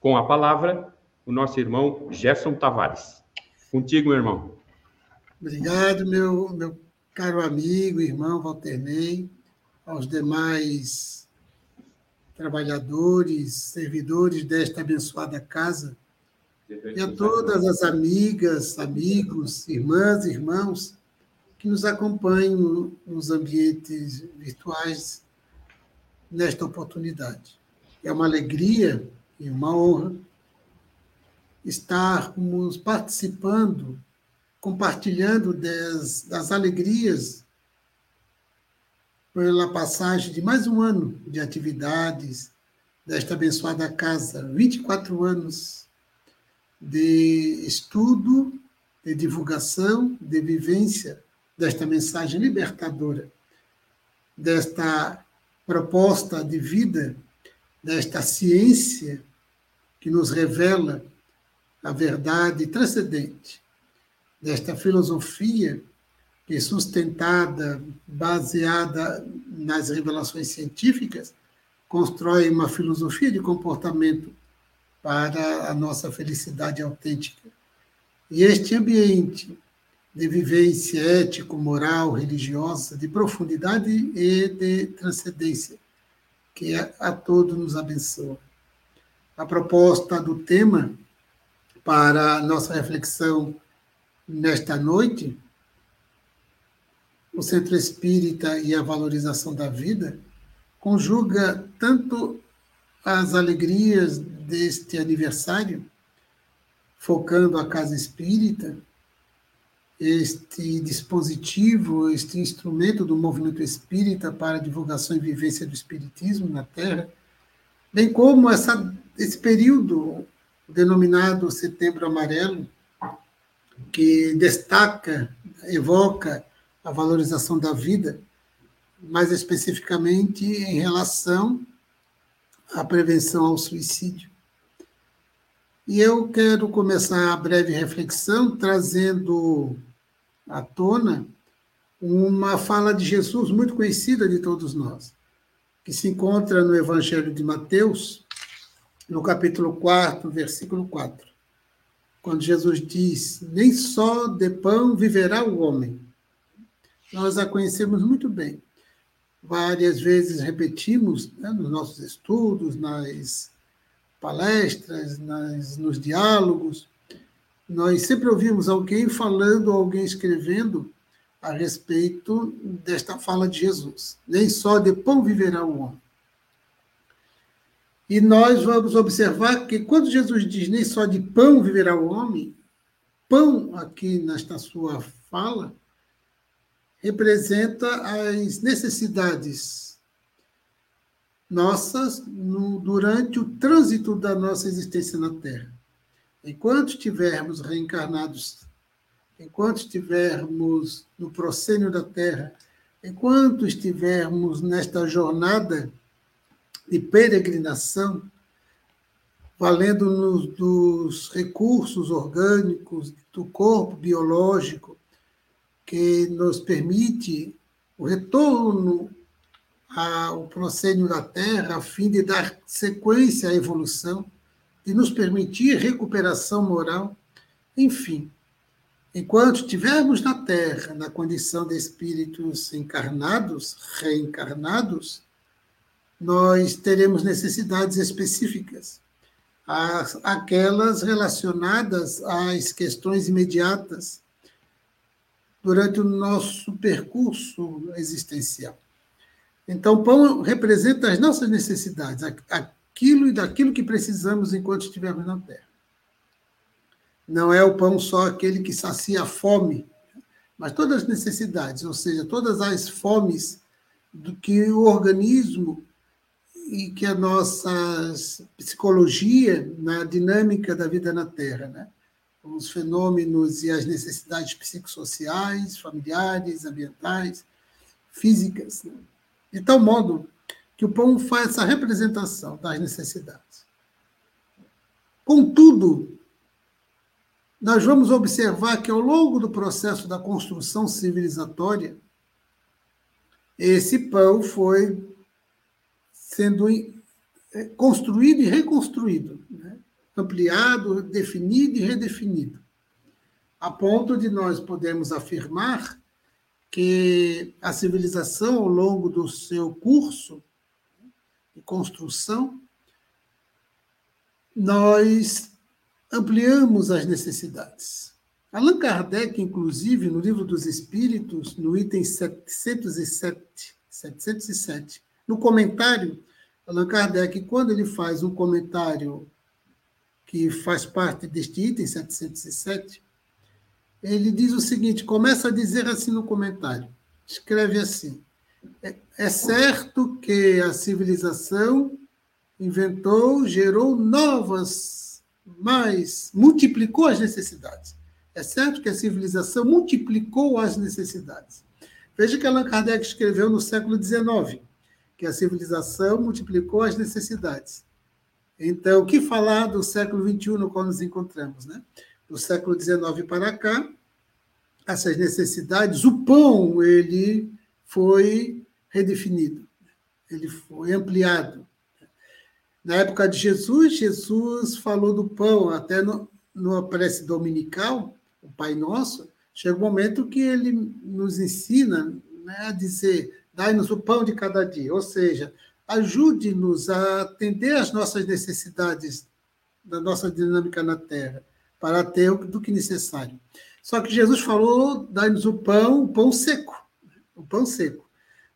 Com a palavra, o nosso irmão Gerson Tavares. Contigo, meu irmão. Obrigado, meu, meu caro amigo, irmão Walternei, aos demais trabalhadores, servidores desta abençoada casa, e a todas as amigas, amigos, irmãs, irmãos que nos acompanham nos ambientes virtuais nesta oportunidade. É uma alegria e uma honra estarmos participando, compartilhando das, das alegrias pela passagem de mais um ano de atividades desta abençoada casa, 24 anos de estudo, de divulgação, de vivência desta mensagem libertadora, desta proposta de vida, desta ciência que nos revela a verdade transcendente, desta filosofia que é sustentada, baseada nas revelações científicas, constrói uma filosofia de comportamento para a nossa felicidade autêntica. E este ambiente de vivência ético, moral, religiosa, de profundidade e de transcendência, que a, a todos nos abençoa. A proposta do tema para nossa reflexão nesta noite, o Centro Espírita e a valorização da vida, conjuga tanto as alegrias deste aniversário, focando a Casa Espírita, este dispositivo, este instrumento do movimento espírita para divulgação e vivência do espiritismo na Terra, bem como essa, esse período denominado Setembro Amarelo, que destaca, evoca a valorização da vida, mais especificamente em relação à prevenção ao suicídio. E eu quero começar a breve reflexão trazendo à tona uma fala de Jesus muito conhecida de todos nós, que se encontra no Evangelho de Mateus, no capítulo 4, versículo 4, quando Jesus diz: Nem só de pão viverá o homem. Nós a conhecemos muito bem. Várias vezes repetimos né, nos nossos estudos, nas palestras, nas, nos diálogos. Nós sempre ouvimos alguém falando, alguém escrevendo a respeito desta fala de Jesus. Nem só de pão viverá o homem. E nós vamos observar que quando Jesus diz nem só de pão viverá o homem, pão aqui nesta sua fala representa as necessidades nossas no, durante o trânsito da nossa existência na Terra. Enquanto estivermos reencarnados, enquanto estivermos no proscênio da Terra, enquanto estivermos nesta jornada de peregrinação, valendo-nos dos recursos orgânicos do corpo biológico, que nos permite o retorno ao proscênio da Terra, a fim de dar sequência à evolução, de nos permitir recuperação moral, enfim. Enquanto estivermos na Terra, na condição de espíritos encarnados, reencarnados, nós teremos necessidades específicas, aquelas relacionadas às questões imediatas durante o nosso percurso existencial. Então, o pão representa as nossas necessidades, aquilo e daquilo que precisamos enquanto estivermos na Terra. Não é o pão só aquele que sacia a fome, mas todas as necessidades, ou seja, todas as fomes do que o organismo e que a nossa psicologia na dinâmica da vida na Terra, né? os fenômenos e as necessidades psicossociais, familiares, ambientais, físicas, né? de tal modo que o pão faz essa representação das necessidades. Contudo, nós vamos observar que ao longo do processo da construção civilizatória, esse pão foi sendo é, construído e reconstruído. Né? ampliado, definido e redefinido, a ponto de nós podermos afirmar que a civilização, ao longo do seu curso de construção, nós ampliamos as necessidades. Allan Kardec, inclusive, no Livro dos Espíritos, no item 707, 707, no comentário, Allan Kardec, quando ele faz um comentário que faz parte deste item 707, ele diz o seguinte: começa a dizer assim no comentário, escreve assim: é, é certo que a civilização inventou, gerou novas, mas multiplicou as necessidades. É certo que a civilização multiplicou as necessidades. Veja que Allan Kardec escreveu no século XIX, que a civilização multiplicou as necessidades. Então, o que falar do século XXI no qual nos encontramos? Né? Do século XIX para cá, essas necessidades, o pão ele foi redefinido, ele foi ampliado. Na época de Jesus, Jesus falou do pão, até no, no prece dominical, o Pai Nosso, chega um momento que ele nos ensina né, a dizer: dai-nos o pão de cada dia, ou seja, ajude-nos a atender às nossas necessidades da nossa dinâmica na Terra, para ter do que necessário. Só que Jesus falou: dai-nos o pão, o pão seco, o pão seco.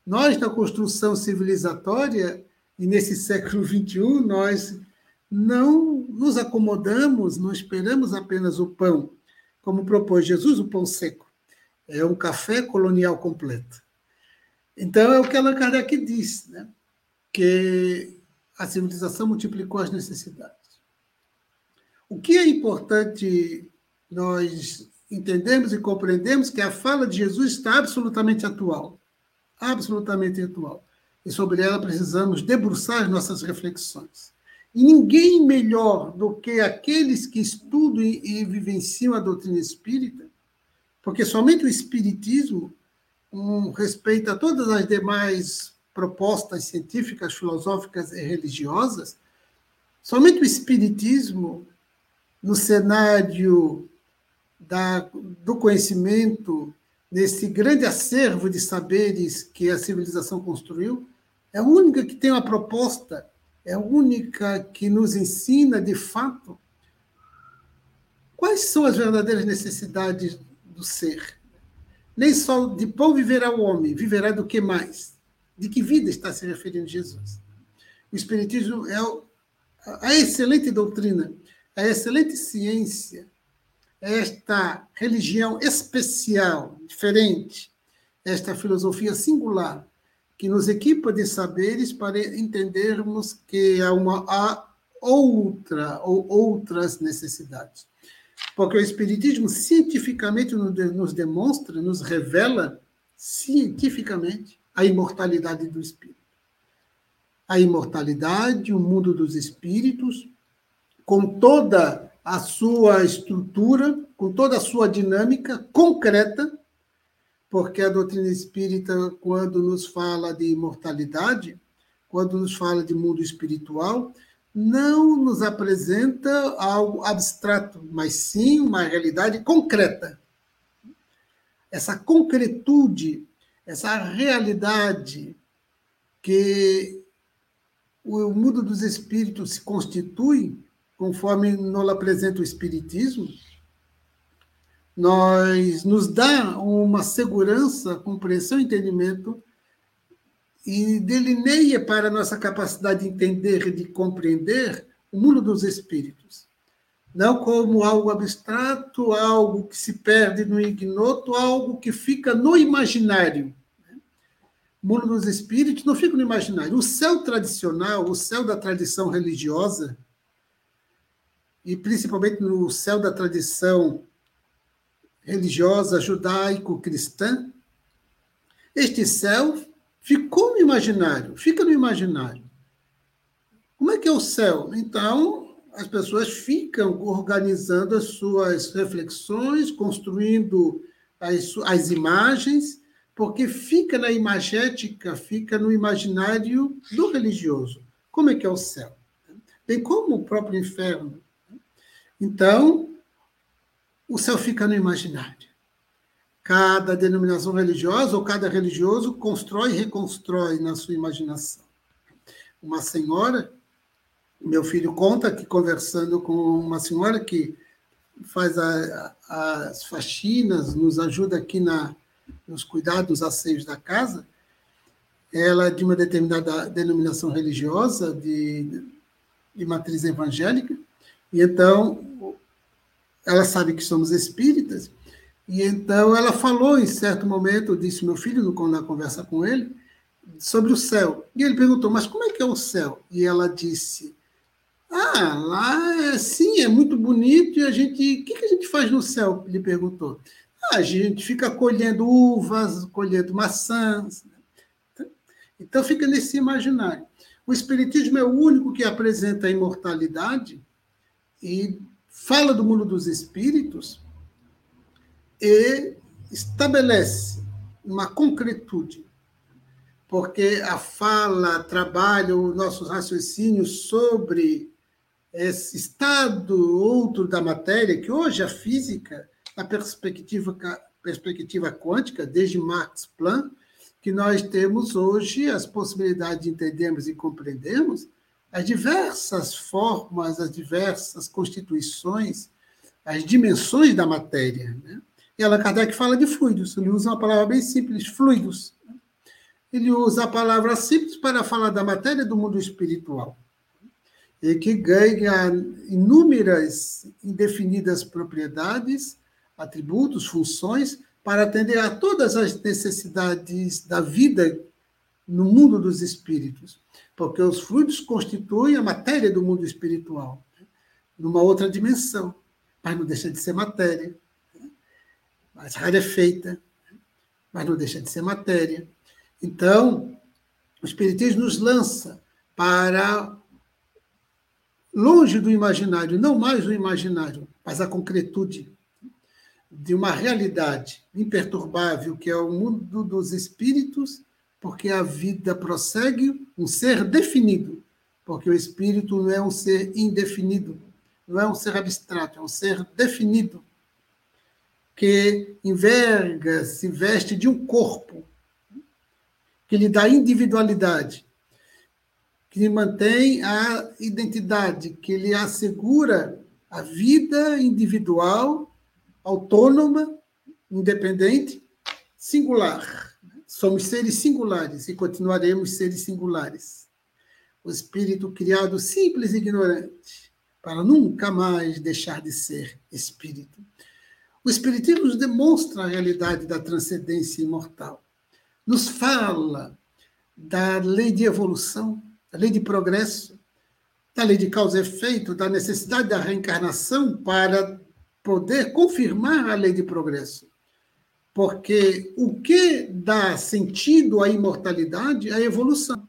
Nós, na construção civilizatória, e nesse século XXI, nós não nos acomodamos, não esperamos apenas o pão, como propôs Jesus, o pão seco. É um café colonial completo. Então, é o que Allan Kardec diz, né? que a civilização multiplicou as necessidades. O que é importante nós entendemos e compreendemos que a fala de Jesus está absolutamente atual. Absolutamente atual. E sobre ela precisamos debruçar nossas reflexões. E ninguém melhor do que aqueles que estudam e vivenciam a doutrina espírita, porque somente o espiritismo um, respeita todas as demais propostas científicas, filosóficas e religiosas, somente o espiritismo no cenário da, do conhecimento, nesse grande acervo de saberes que a civilização construiu, é a única que tem uma proposta é a única que nos ensina, de fato, quais são as verdadeiras necessidades do ser. Nem só de pão viverá o homem, viverá do que mais? De que vida está se referindo Jesus? O Espiritismo é a excelente doutrina, a excelente ciência, esta religião especial, diferente, esta filosofia singular, que nos equipa de saberes para entendermos que há uma há outra ou outras necessidades. Porque o Espiritismo cientificamente nos demonstra, nos revela cientificamente a imortalidade do espírito. A imortalidade, o mundo dos espíritos, com toda a sua estrutura, com toda a sua dinâmica concreta, porque a doutrina espírita, quando nos fala de imortalidade, quando nos fala de mundo espiritual, não nos apresenta algo abstrato, mas sim uma realidade concreta. Essa concretude, essa realidade que o mundo dos espíritos se constitui, conforme nos apresenta o Espiritismo, nós nos dá uma segurança, compreensão e entendimento e delineia para nossa capacidade de entender e de compreender o mundo dos espíritos. Não como algo abstrato, algo que se perde no ignoto, algo que fica no imaginário. O mundo dos espíritos não fica no imaginário. O céu tradicional, o céu da tradição religiosa, e principalmente no céu da tradição religiosa judaico-cristã, este céu ficou no imaginário, fica no imaginário. Como é que é o céu? Então, as pessoas ficam organizando as suas reflexões, construindo as, as imagens, porque fica na imagética, fica no imaginário do religioso. Como é que é o céu? Bem como o próprio inferno. Então, o céu fica no imaginário. Cada denominação religiosa ou cada religioso constrói e reconstrói na sua imaginação. Uma senhora, meu filho conta que conversando com uma senhora que faz a, a, as faxinas, nos ajuda aqui na, nos cuidados asseios da casa, ela é de uma determinada denominação religiosa de, de matriz evangélica, e então ela sabe que somos espíritas, e então ela falou em certo momento, disse meu filho na conversa com ele, sobre o céu. E ele perguntou, mas como é que é o céu? E ela disse, ah, lá é sim, é muito bonito, e a gente. O que, que a gente faz no céu? Ele perguntou. Ah, a gente fica colhendo uvas, colhendo maçãs. Então fica nesse imaginário. O Espiritismo é o único que apresenta a imortalidade e fala do mundo dos espíritos e estabelece uma concretude. Porque a fala trabalha os nossos raciocínios sobre esse estado outro da matéria, que hoje a física, na perspectiva, perspectiva quântica, desde Max Planck, que nós temos hoje as possibilidades de entendermos e compreendermos as diversas formas, as diversas constituições, as dimensões da matéria. Né? E Allan Kardec fala de fluidos, ele usa uma palavra bem simples, fluidos. Ele usa a palavra simples para falar da matéria do mundo espiritual e que ganha inúmeras indefinidas propriedades, atributos, funções, para atender a todas as necessidades da vida no mundo dos espíritos. Porque os fluidos constituem a matéria do mundo espiritual, numa outra dimensão, mas não deixa de ser matéria. Mais rarefeita, mas não deixa de ser matéria. Então, o Espiritismo nos lança para longe do imaginário, não mais o imaginário, mas a concretude de uma realidade imperturbável, que é o mundo dos espíritos, porque a vida prossegue um ser definido, porque o espírito não é um ser indefinido, não é um ser abstrato, é um ser definido, que enverga, se veste de um corpo, que lhe dá individualidade, que lhe mantém a identidade, que lhe assegura a vida individual, autônoma, independente, singular. Somos seres singulares e continuaremos seres singulares. O espírito criado simples e ignorante, para nunca mais deixar de ser espírito. O Espiritismo nos demonstra a realidade da transcendência imortal. Nos fala da lei de evolução, da lei de progresso, da lei de causa e efeito, da necessidade da reencarnação para poder confirmar a lei de progresso. Porque o que dá sentido à imortalidade é a evolução.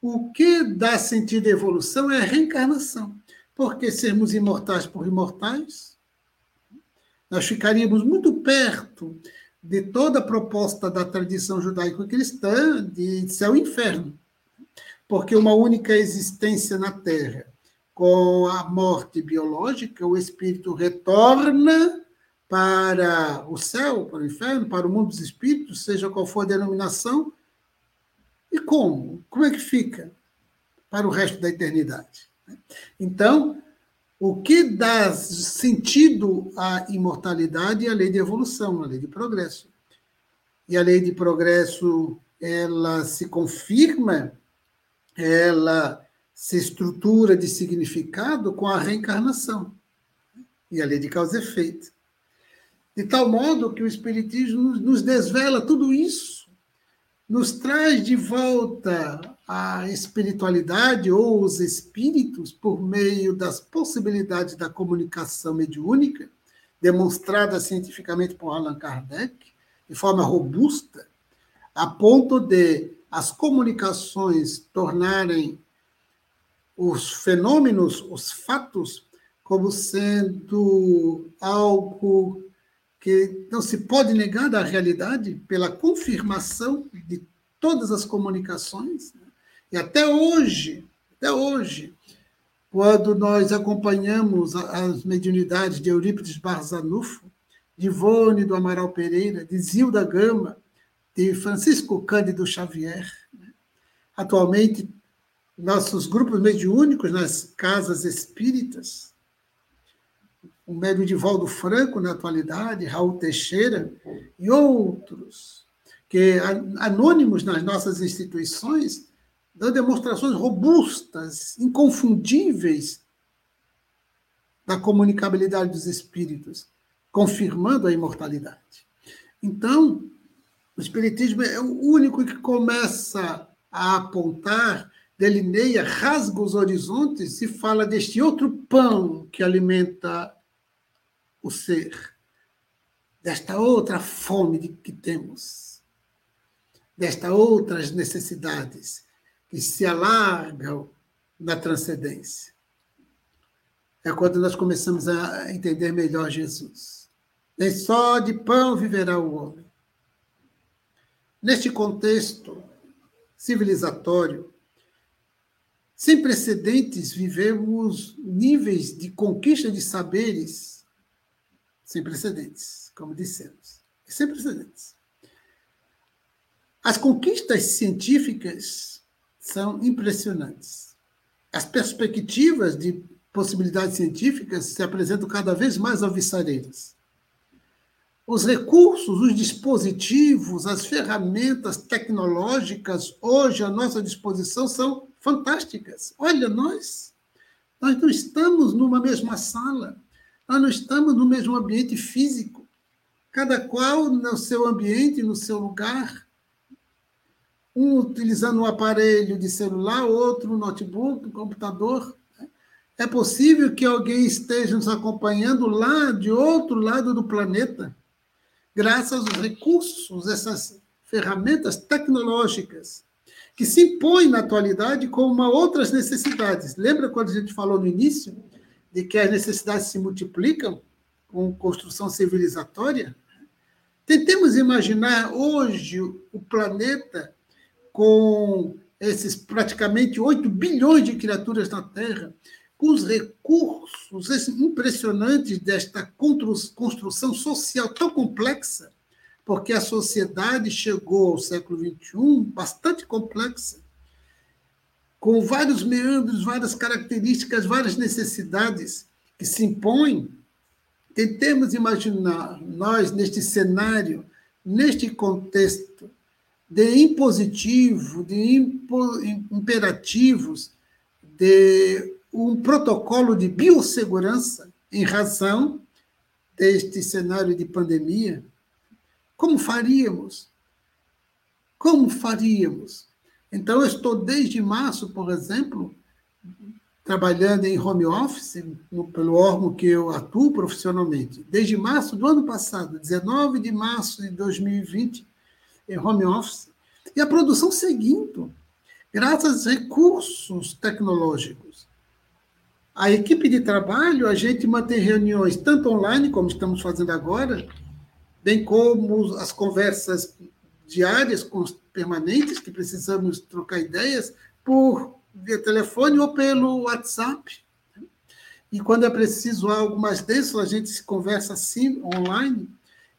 O que dá sentido à evolução é a reencarnação. Porque sermos imortais por imortais, nós ficaríamos muito perto de toda a proposta da tradição judaico-cristã de céu e inferno porque uma única existência na Terra, com a morte biológica, o espírito retorna para o céu, para o inferno, para o mundo dos espíritos, seja qual for a denominação. E como? Como é que fica para o resto da eternidade? Então, o que dá sentido à imortalidade é a lei de evolução, a lei de progresso. E a lei de progresso, ela se confirma ela se estrutura de significado com a reencarnação e a lei de causa e efeito. De tal modo que o Espiritismo nos desvela tudo isso, nos traz de volta a espiritualidade ou os espíritos por meio das possibilidades da comunicação mediúnica, demonstrada cientificamente por Allan Kardec, de forma robusta, a ponto de as comunicações tornarem os fenômenos, os fatos, como sendo algo que não se pode negar da realidade pela confirmação de todas as comunicações. E até hoje, até hoje, quando nós acompanhamos as mediunidades de Eurípides Barzanufo, de Ivone do Amaral Pereira, de Zilda Gama, de Francisco Cândido Xavier. Né? Atualmente, nossos grupos mediúnicos nas casas espíritas, o médio Divaldo Franco, na atualidade, Raul Teixeira e outros, que anônimos nas nossas instituições, dão demonstrações robustas, inconfundíveis da comunicabilidade dos espíritos, confirmando a imortalidade. Então, o Espiritismo é o único que começa a apontar, delineia, rasga os horizontes e fala deste outro pão que alimenta o ser, desta outra fome que temos, desta outras necessidades que se alargam na transcendência. É quando nós começamos a entender melhor Jesus. Nem só de pão viverá o homem. Neste contexto civilizatório, sem precedentes, vivemos níveis de conquista de saberes sem precedentes, como dissemos. Sem precedentes. As conquistas científicas são impressionantes. As perspectivas de possibilidades científicas se apresentam cada vez mais alvissareiras. Os recursos, os dispositivos, as ferramentas tecnológicas hoje à nossa disposição são fantásticas. Olha, nós, nós não estamos numa mesma sala, nós não estamos no mesmo ambiente físico, cada qual no seu ambiente, no seu lugar, um utilizando um aparelho de celular, outro um notebook, um computador. É possível que alguém esteja nos acompanhando lá de outro lado do planeta, graças aos recursos, essas ferramentas tecnológicas, que se impõem na atualidade como outras necessidades. Lembra quando a gente falou no início de que as necessidades se multiplicam com construção civilizatória? Tentemos imaginar hoje o planeta com esses praticamente 8 bilhões de criaturas na Terra, com os recursos impressionantes desta construção social tão complexa, porque a sociedade chegou ao século XXI bastante complexa, com vários meandros, várias características, várias necessidades que se impõem. Tentemos imaginar nós, neste cenário, neste contexto, de impositivo, de impo, imperativos, de um protocolo de biossegurança em razão deste cenário de pandemia, como faríamos? Como faríamos? Então, eu estou desde março, por exemplo, trabalhando em home office, no, pelo órgão que eu atuo profissionalmente, desde março do ano passado, 19 de março de 2020, em home office, e a produção seguindo, graças a recursos tecnológicos. A equipe de trabalho, a gente mantém reuniões tanto online, como estamos fazendo agora, bem como as conversas diárias, permanentes, que precisamos trocar ideias, por via telefone ou pelo WhatsApp. E quando é preciso algo mais denso, a gente se conversa assim, online.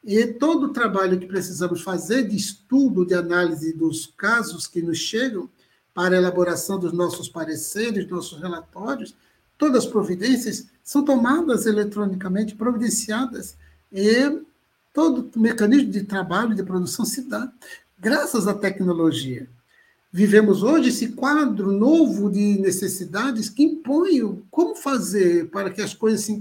E todo o trabalho que precisamos fazer de estudo, de análise dos casos que nos chegam, para a elaboração dos nossos pareceres, nossos relatórios, todas as providências são tomadas eletronicamente, providenciadas, e todo o mecanismo de trabalho, de produção se dá graças à tecnologia. Vivemos hoje esse quadro novo de necessidades que impõe como fazer para que as coisas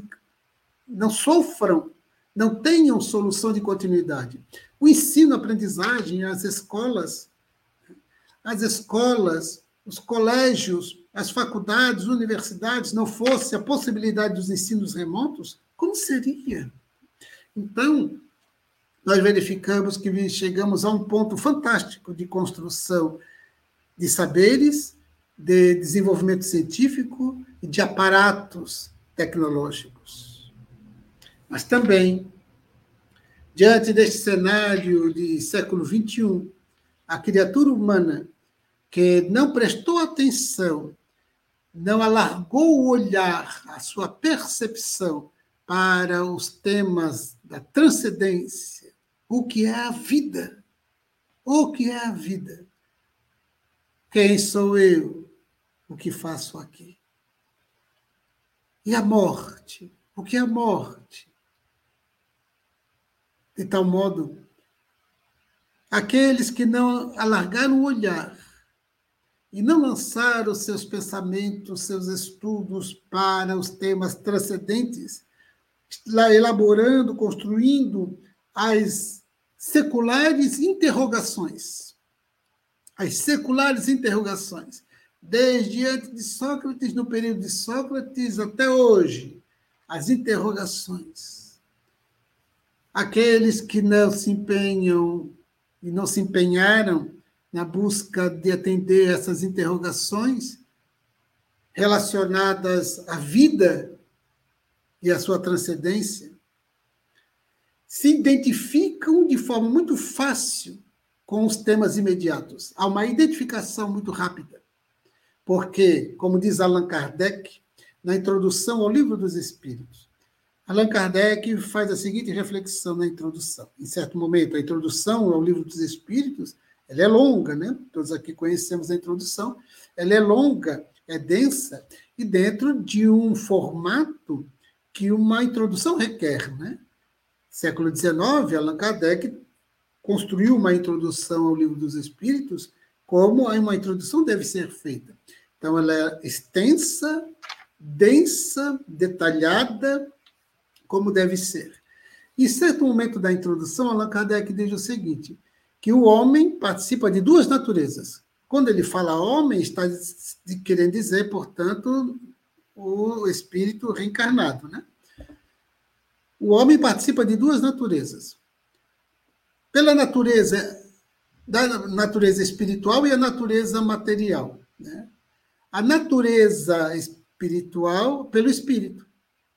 não sofram não tenham solução de continuidade. O ensino, a aprendizagem, as escolas, as escolas, os colégios, as faculdades, universidades, não fosse a possibilidade dos ensinos remotos, como seria? Então, nós verificamos que chegamos a um ponto fantástico de construção de saberes, de desenvolvimento científico e de aparatos tecnológicos. Mas também, diante deste cenário de século XXI, a criatura humana que não prestou atenção não alargou o olhar, a sua percepção para os temas da transcendência, o que é a vida, o que é a vida. Quem sou eu? O que faço aqui? E a morte? O que é a morte? De tal modo, aqueles que não alargaram o olhar e não lançaram seus pensamentos, seus estudos para os temas transcendentes, elaborando, construindo as seculares interrogações. As seculares interrogações. Desde antes de Sócrates, no período de Sócrates até hoje, as interrogações. Aqueles que não se empenham e não se empenharam na busca de atender essas interrogações relacionadas à vida e à sua transcendência, se identificam de forma muito fácil com os temas imediatos. Há uma identificação muito rápida. Porque, como diz Allan Kardec, na introdução ao Livro dos Espíritos, Allan Kardec faz a seguinte reflexão na introdução. Em certo momento, a introdução ao Livro dos Espíritos, ela é longa, né? Todos aqui conhecemos a introdução. Ela é longa, é densa e dentro de um formato que uma introdução requer, né? Século XIX, Allan Kardec construiu uma introdução ao Livro dos Espíritos como uma introdução deve ser feita. Então, ela é extensa, densa, detalhada, como deve ser. Em certo momento da introdução, Allan Kardec diz o seguinte, que o homem participa de duas naturezas. Quando ele fala homem, está querendo dizer, portanto, o espírito reencarnado, né? O homem participa de duas naturezas. Pela natureza da natureza espiritual e a natureza material. Né? A natureza espiritual pelo espírito,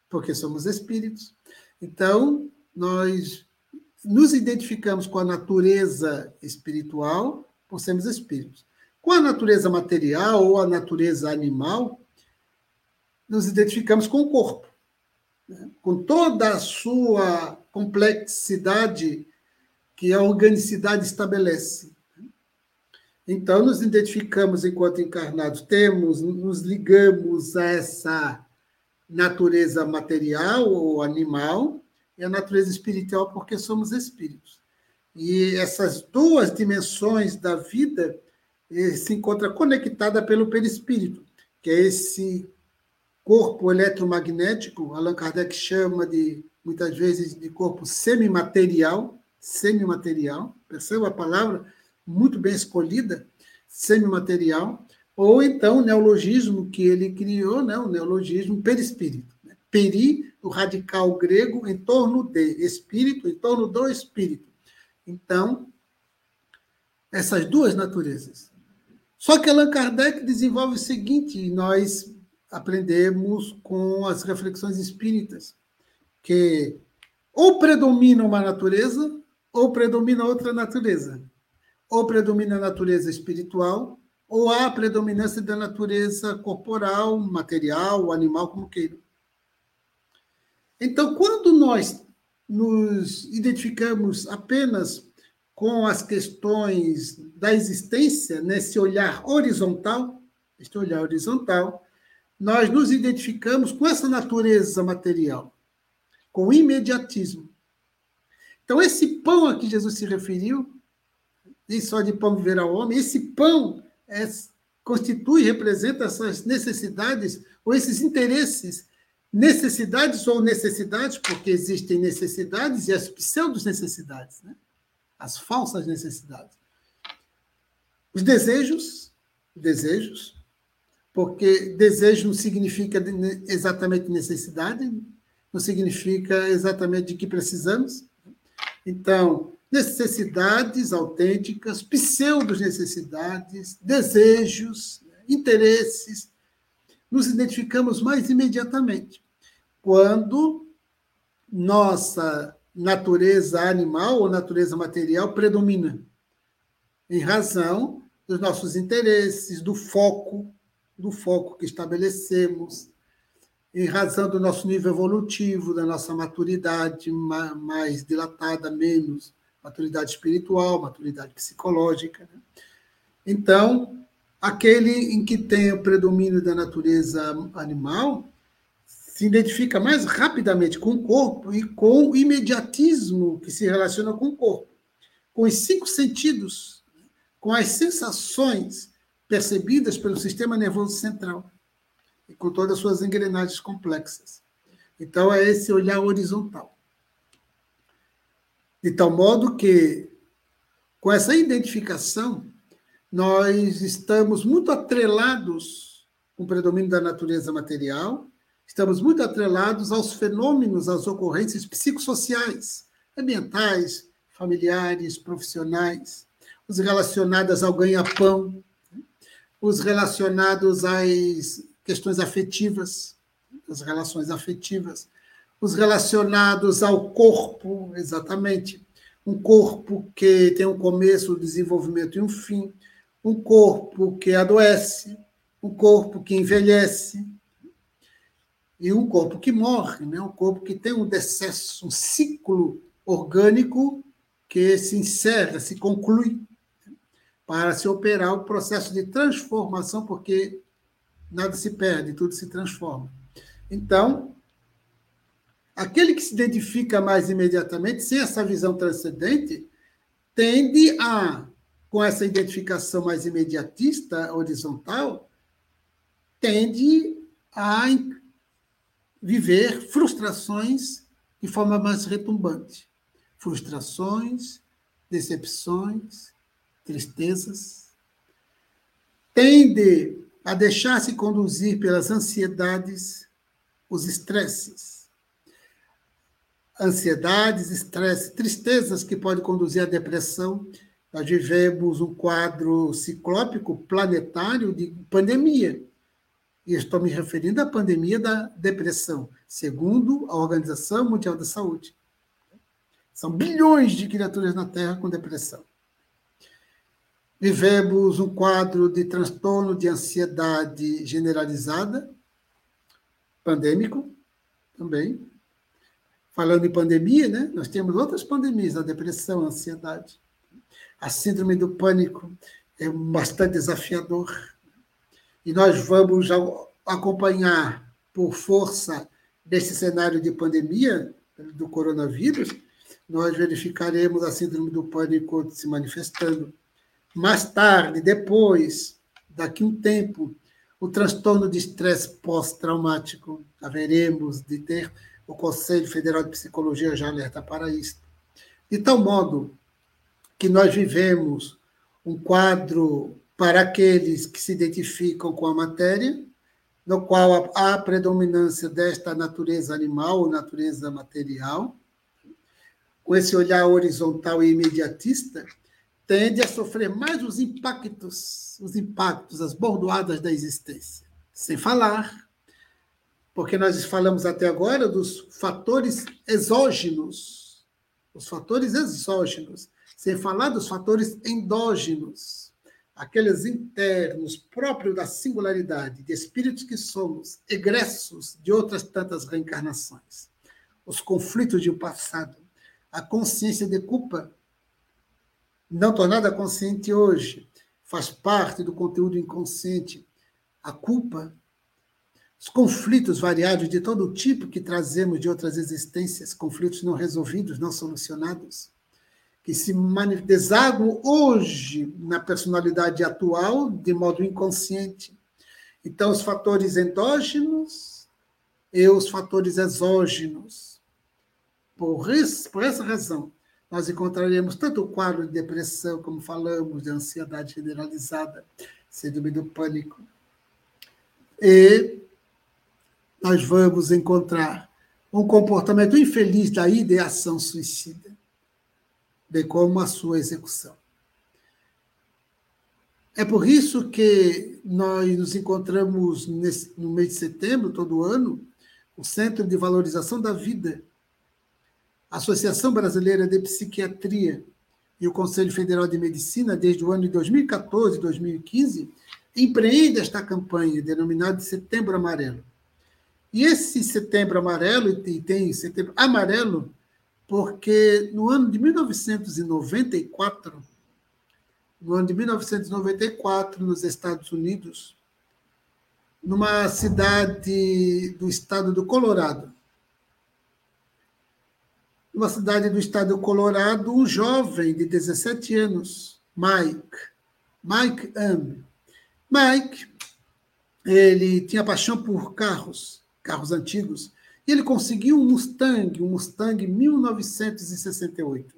porque somos espíritos. Então, nós nos identificamos com a natureza espiritual por sermos espíritos. Com a natureza material ou a natureza animal, nos identificamos com o corpo, né? com toda a sua complexidade que a organicidade estabelece. Então, nos identificamos enquanto encarnados, temos, nos ligamos a essa natureza material ou animal e a natureza espiritual, porque somos espíritos. E essas duas dimensões da vida eh, se encontram conectadas pelo perispírito, que é esse corpo eletromagnético, Allan Kardec chama de, muitas vezes, de corpo semimaterial, semimaterial, perceba a palavra muito bem escolhida, semimaterial, ou então o neologismo que ele criou, né, o neologismo perispírito. Né? Peri, o radical grego, em torno de, espírito, em torno do espírito. Então, essas duas naturezas. Só que Allan Kardec desenvolve o seguinte, nós aprendemos com as reflexões espíritas, que ou predomina uma natureza ou predomina outra natureza. Ou predomina a natureza espiritual, ou há a predominância da natureza corporal, material, animal, como queira. Então, quando nós nos identificamos apenas com as questões da existência, nesse olhar horizontal, este olhar horizontal, nós nos identificamos com essa natureza material, com o imediatismo. Então, esse pão a que Jesus se referiu, nem só de pão viver ao homem, esse pão é, constitui, representa essas necessidades ou esses interesses, necessidades ou necessidades, porque existem necessidades e as pseudo-necessidades, né? as falsas necessidades. Os desejos, desejos, porque desejo não significa exatamente necessidade, não significa exatamente de que precisamos, então, necessidades autênticas, pseudo-necessidades, desejos, interesses, nos identificamos mais imediatamente. Quando nossa natureza animal ou natureza material predomina, em razão dos nossos interesses, do foco, do foco que estabelecemos, em razão do nosso nível evolutivo, da nossa maturidade mais dilatada, menos maturidade espiritual, maturidade psicológica. Né? Então, aquele em que tem o predomínio da natureza animal se identifica mais rapidamente com o corpo e com o imediatismo que se relaciona com o corpo, com os cinco sentidos, com as sensações percebidas pelo sistema nervoso central e com todas as suas engrenagens complexas. Então, é esse olhar horizontal. De tal modo que, com essa identificação, nós estamos muito atrelados com o predomínio da natureza material, estamos muito atrelados aos fenômenos, às ocorrências psicossociais, ambientais, familiares, profissionais, os relacionados ao ganha-pão, os relacionados às questões afetivas, as relações afetivas, os relacionados ao corpo, exatamente. Um corpo que tem um começo, um desenvolvimento e um fim. Um corpo que adoece, um corpo que envelhece, e um corpo que morre, né? um corpo que tem um decesso, um ciclo orgânico que se encerra, se conclui, para se operar o processo de transformação, porque nada se perde, tudo se transforma. Então, aquele que se identifica mais imediatamente, sem essa visão transcendente, tende a, com essa identificação mais imediatista, horizontal, tende a viver frustrações de forma mais retumbante. Frustrações, decepções, tristezas. Tende a deixar-se conduzir pelas ansiedades, os estresses. Ansiedades, estresse, tristezas que podem conduzir à depressão. Nós vivemos um quadro ciclópico planetário de pandemia. E estou me referindo à pandemia da depressão, segundo a Organização Mundial da Saúde. São bilhões de criaturas na Terra com depressão. Vivemos um quadro de transtorno de ansiedade generalizada, pandêmico também. Falando em pandemia, né? nós temos outras pandemias, a depressão, a ansiedade. A síndrome do pânico é bastante desafiador. E nós vamos acompanhar, por força desse cenário de pandemia do coronavírus, nós verificaremos a síndrome do pânico se manifestando mais tarde, depois, daqui um tempo, o transtorno de estresse pós-traumático, haveremos de ter o Conselho Federal de Psicologia já alerta para isso. De tal modo que nós vivemos um quadro para aqueles que se identificam com a matéria, no qual há a predominância desta natureza animal ou natureza material, com esse olhar horizontal e imediatista, tende a sofrer mais os impactos, os impactos, as bordoadas da existência. Sem falar, porque nós falamos até agora dos fatores exógenos, os fatores exógenos, sem falar dos fatores endógenos, aqueles internos próprios da singularidade, de espíritos que somos, egressos de outras tantas reencarnações, os conflitos de um passado, a consciência de culpa não tornada consciente hoje, faz parte do conteúdo inconsciente. A culpa, os conflitos variados de todo tipo que trazemos de outras existências, conflitos não resolvidos, não solucionados, que se desaguam hoje na personalidade atual de modo inconsciente. Então, os fatores endógenos e os fatores exógenos. Por, isso, por essa razão, nós encontraremos tanto o quadro de depressão, como falamos, de ansiedade generalizada, síndrome do pânico. E nós vamos encontrar um comportamento infeliz da ideação suicida, bem como a sua execução. É por isso que nós nos encontramos nesse, no mês de setembro, todo ano, o Centro de Valorização da Vida, a Associação Brasileira de Psiquiatria e o Conselho Federal de Medicina, desde o ano de 2014 e 2015, empreende esta campanha denominada de Setembro Amarelo. E esse Setembro Amarelo, e tem Setembro Amarelo, porque no ano de 1994, no ano de 1994, nos Estados Unidos, numa cidade do estado do Colorado, numa cidade do estado do Colorado, um jovem de 17 anos, Mike, Mike Am. Mike, ele tinha paixão por carros, carros antigos, e ele conseguiu um Mustang, um Mustang 1968.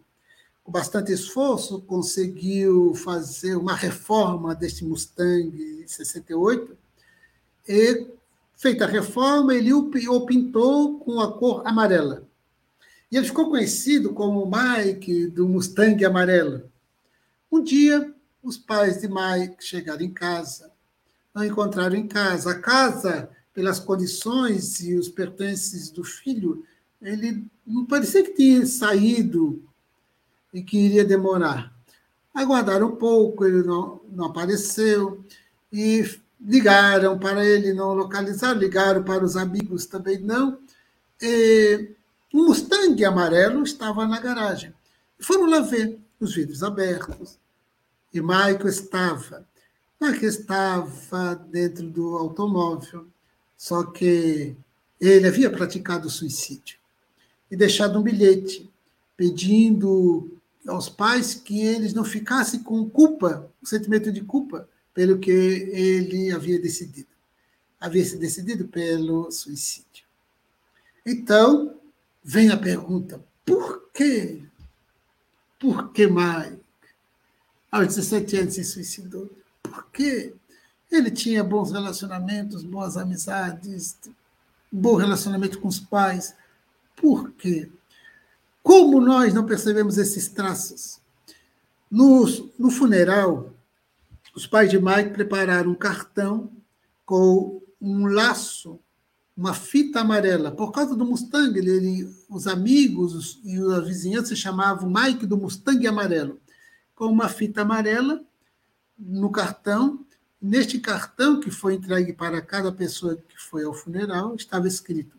Com bastante esforço, conseguiu fazer uma reforma deste Mustang 68. E, feita a reforma, ele o pintou com a cor amarela. E ele ficou conhecido como Mike do Mustang amarelo. Um dia, os pais de Mike chegaram em casa, não encontraram em casa. A casa, pelas condições e os pertences do filho, ele não parecia que tinha saído e que iria demorar. Aguardaram um pouco, ele não, não apareceu, e ligaram para ele, não localizaram, ligaram para os amigos também não. E um Mustang amarelo estava na garagem. Foram lá ver os vidros abertos. E Michael estava. Michael estava dentro do automóvel, só que ele havia praticado suicídio e deixado um bilhete pedindo aos pais que eles não ficassem com culpa, o sentimento de culpa pelo que ele havia decidido. Havia se decidido pelo suicídio. Então, vem a pergunta: por quê? Por que Mike, aos 17 anos, se suicidou? Por quê? Ele tinha bons relacionamentos, boas amizades, bom relacionamento com os pais. Por quê? Como nós não percebemos esses traços? No, no funeral, os pais de Mike prepararam um cartão com um laço uma fita amarela. Por causa do Mustang, ele, ele, os amigos e a vizinhança chamavam Mike do Mustang amarelo. Com uma fita amarela no cartão. Neste cartão, que foi entregue para cada pessoa que foi ao funeral, estava escrito: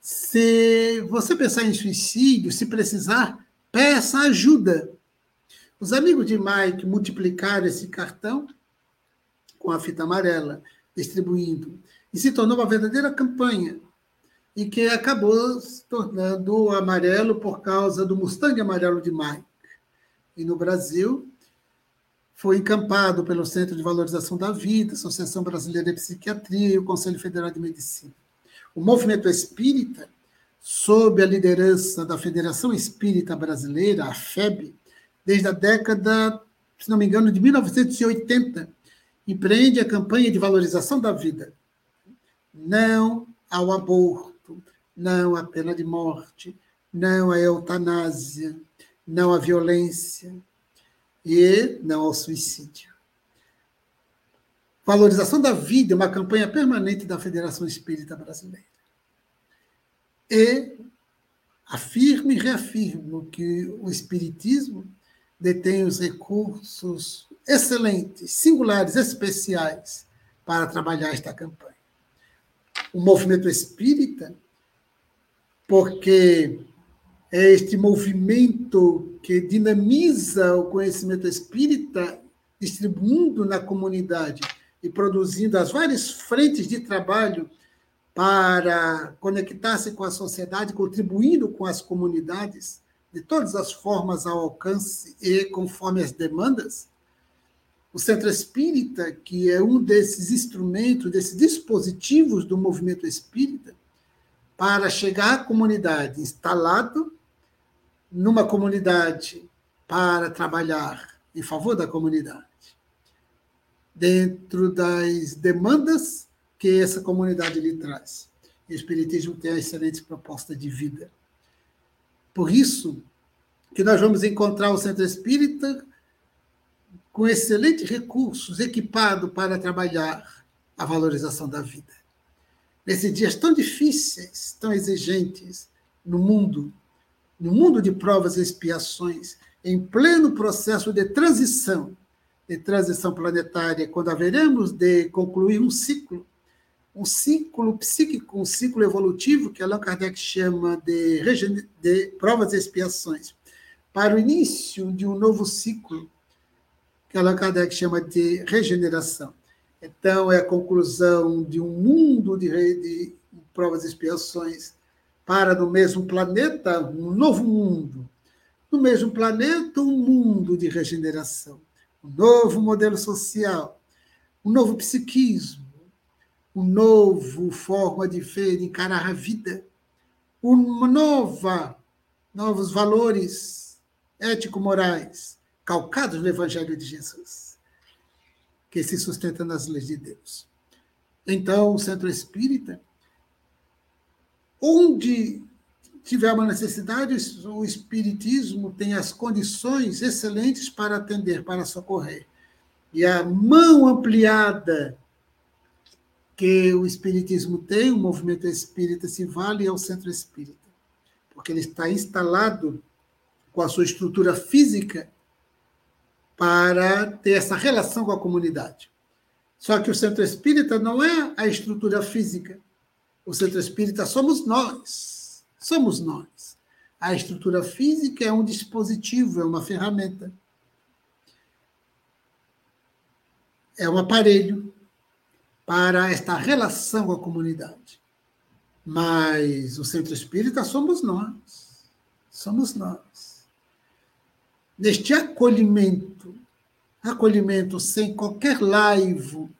se você pensar em suicídio, se precisar, peça ajuda. Os amigos de Mike multiplicaram esse cartão com a fita amarela, distribuindo e se tornou uma verdadeira campanha, e que acabou se tornando amarelo por causa do Mustang amarelo de Mike. E no Brasil, foi encampado pelo Centro de Valorização da Vida, Associação Brasileira de Psiquiatria e o Conselho Federal de Medicina. O movimento espírita, sob a liderança da Federação Espírita Brasileira, a FEB, desde a década, se não me engano, de 1980, empreende a campanha de valorização da vida, não ao aborto, não à pena de morte, não à eutanásia, não à violência e não ao suicídio. Valorização da vida é uma campanha permanente da Federação Espírita Brasileira. E afirmo e reafirmo que o Espiritismo detém os recursos excelentes, singulares, especiais para trabalhar esta campanha o movimento espírita, porque é este movimento que dinamiza o conhecimento espírita, distribuindo na comunidade e produzindo as várias frentes de trabalho para conectar-se com a sociedade, contribuindo com as comunidades de todas as formas ao alcance e conforme as demandas, o centro espírita, que é um desses instrumentos, desses dispositivos do movimento espírita, para chegar à comunidade, instalado numa comunidade para trabalhar em favor da comunidade, dentro das demandas que essa comunidade lhe traz. o Espiritismo tem a excelente proposta de vida. Por isso que nós vamos encontrar o centro espírita com excelentes recursos, equipado para trabalhar a valorização da vida. Nesses dias tão difíceis, tão exigentes no mundo, no mundo de provas e expiações, em pleno processo de transição de transição planetária, quando haveremos de concluir um ciclo, um ciclo psíquico, um ciclo evolutivo, que Allan Kardec chama de, de provas e expiações, para o início de um novo ciclo, que Allan Kardec chama de regeneração. Então, é a conclusão de um mundo de, de provas e expiações para, no mesmo planeta, um novo mundo. No mesmo planeta, um mundo de regeneração um novo modelo social, um novo psiquismo, uma nova forma de ver, de encarar a vida, uma nova, novos valores ético-morais calcados no Evangelho de Jesus, que se sustenta nas leis de Deus. Então, o centro espírita, onde tiver uma necessidade, o Espiritismo tem as condições excelentes para atender, para socorrer. E a mão ampliada que o Espiritismo tem, o movimento espírita se vale ao centro espírita, porque ele está instalado com a sua estrutura física para ter essa relação com a comunidade. Só que o centro espírita não é a estrutura física. O centro espírita somos nós somos nós. A estrutura física é um dispositivo, é uma ferramenta. É um aparelho para esta relação com a comunidade. Mas o centro espírita somos nós. Somos nós. Neste acolhimento, acolhimento sem qualquer laivo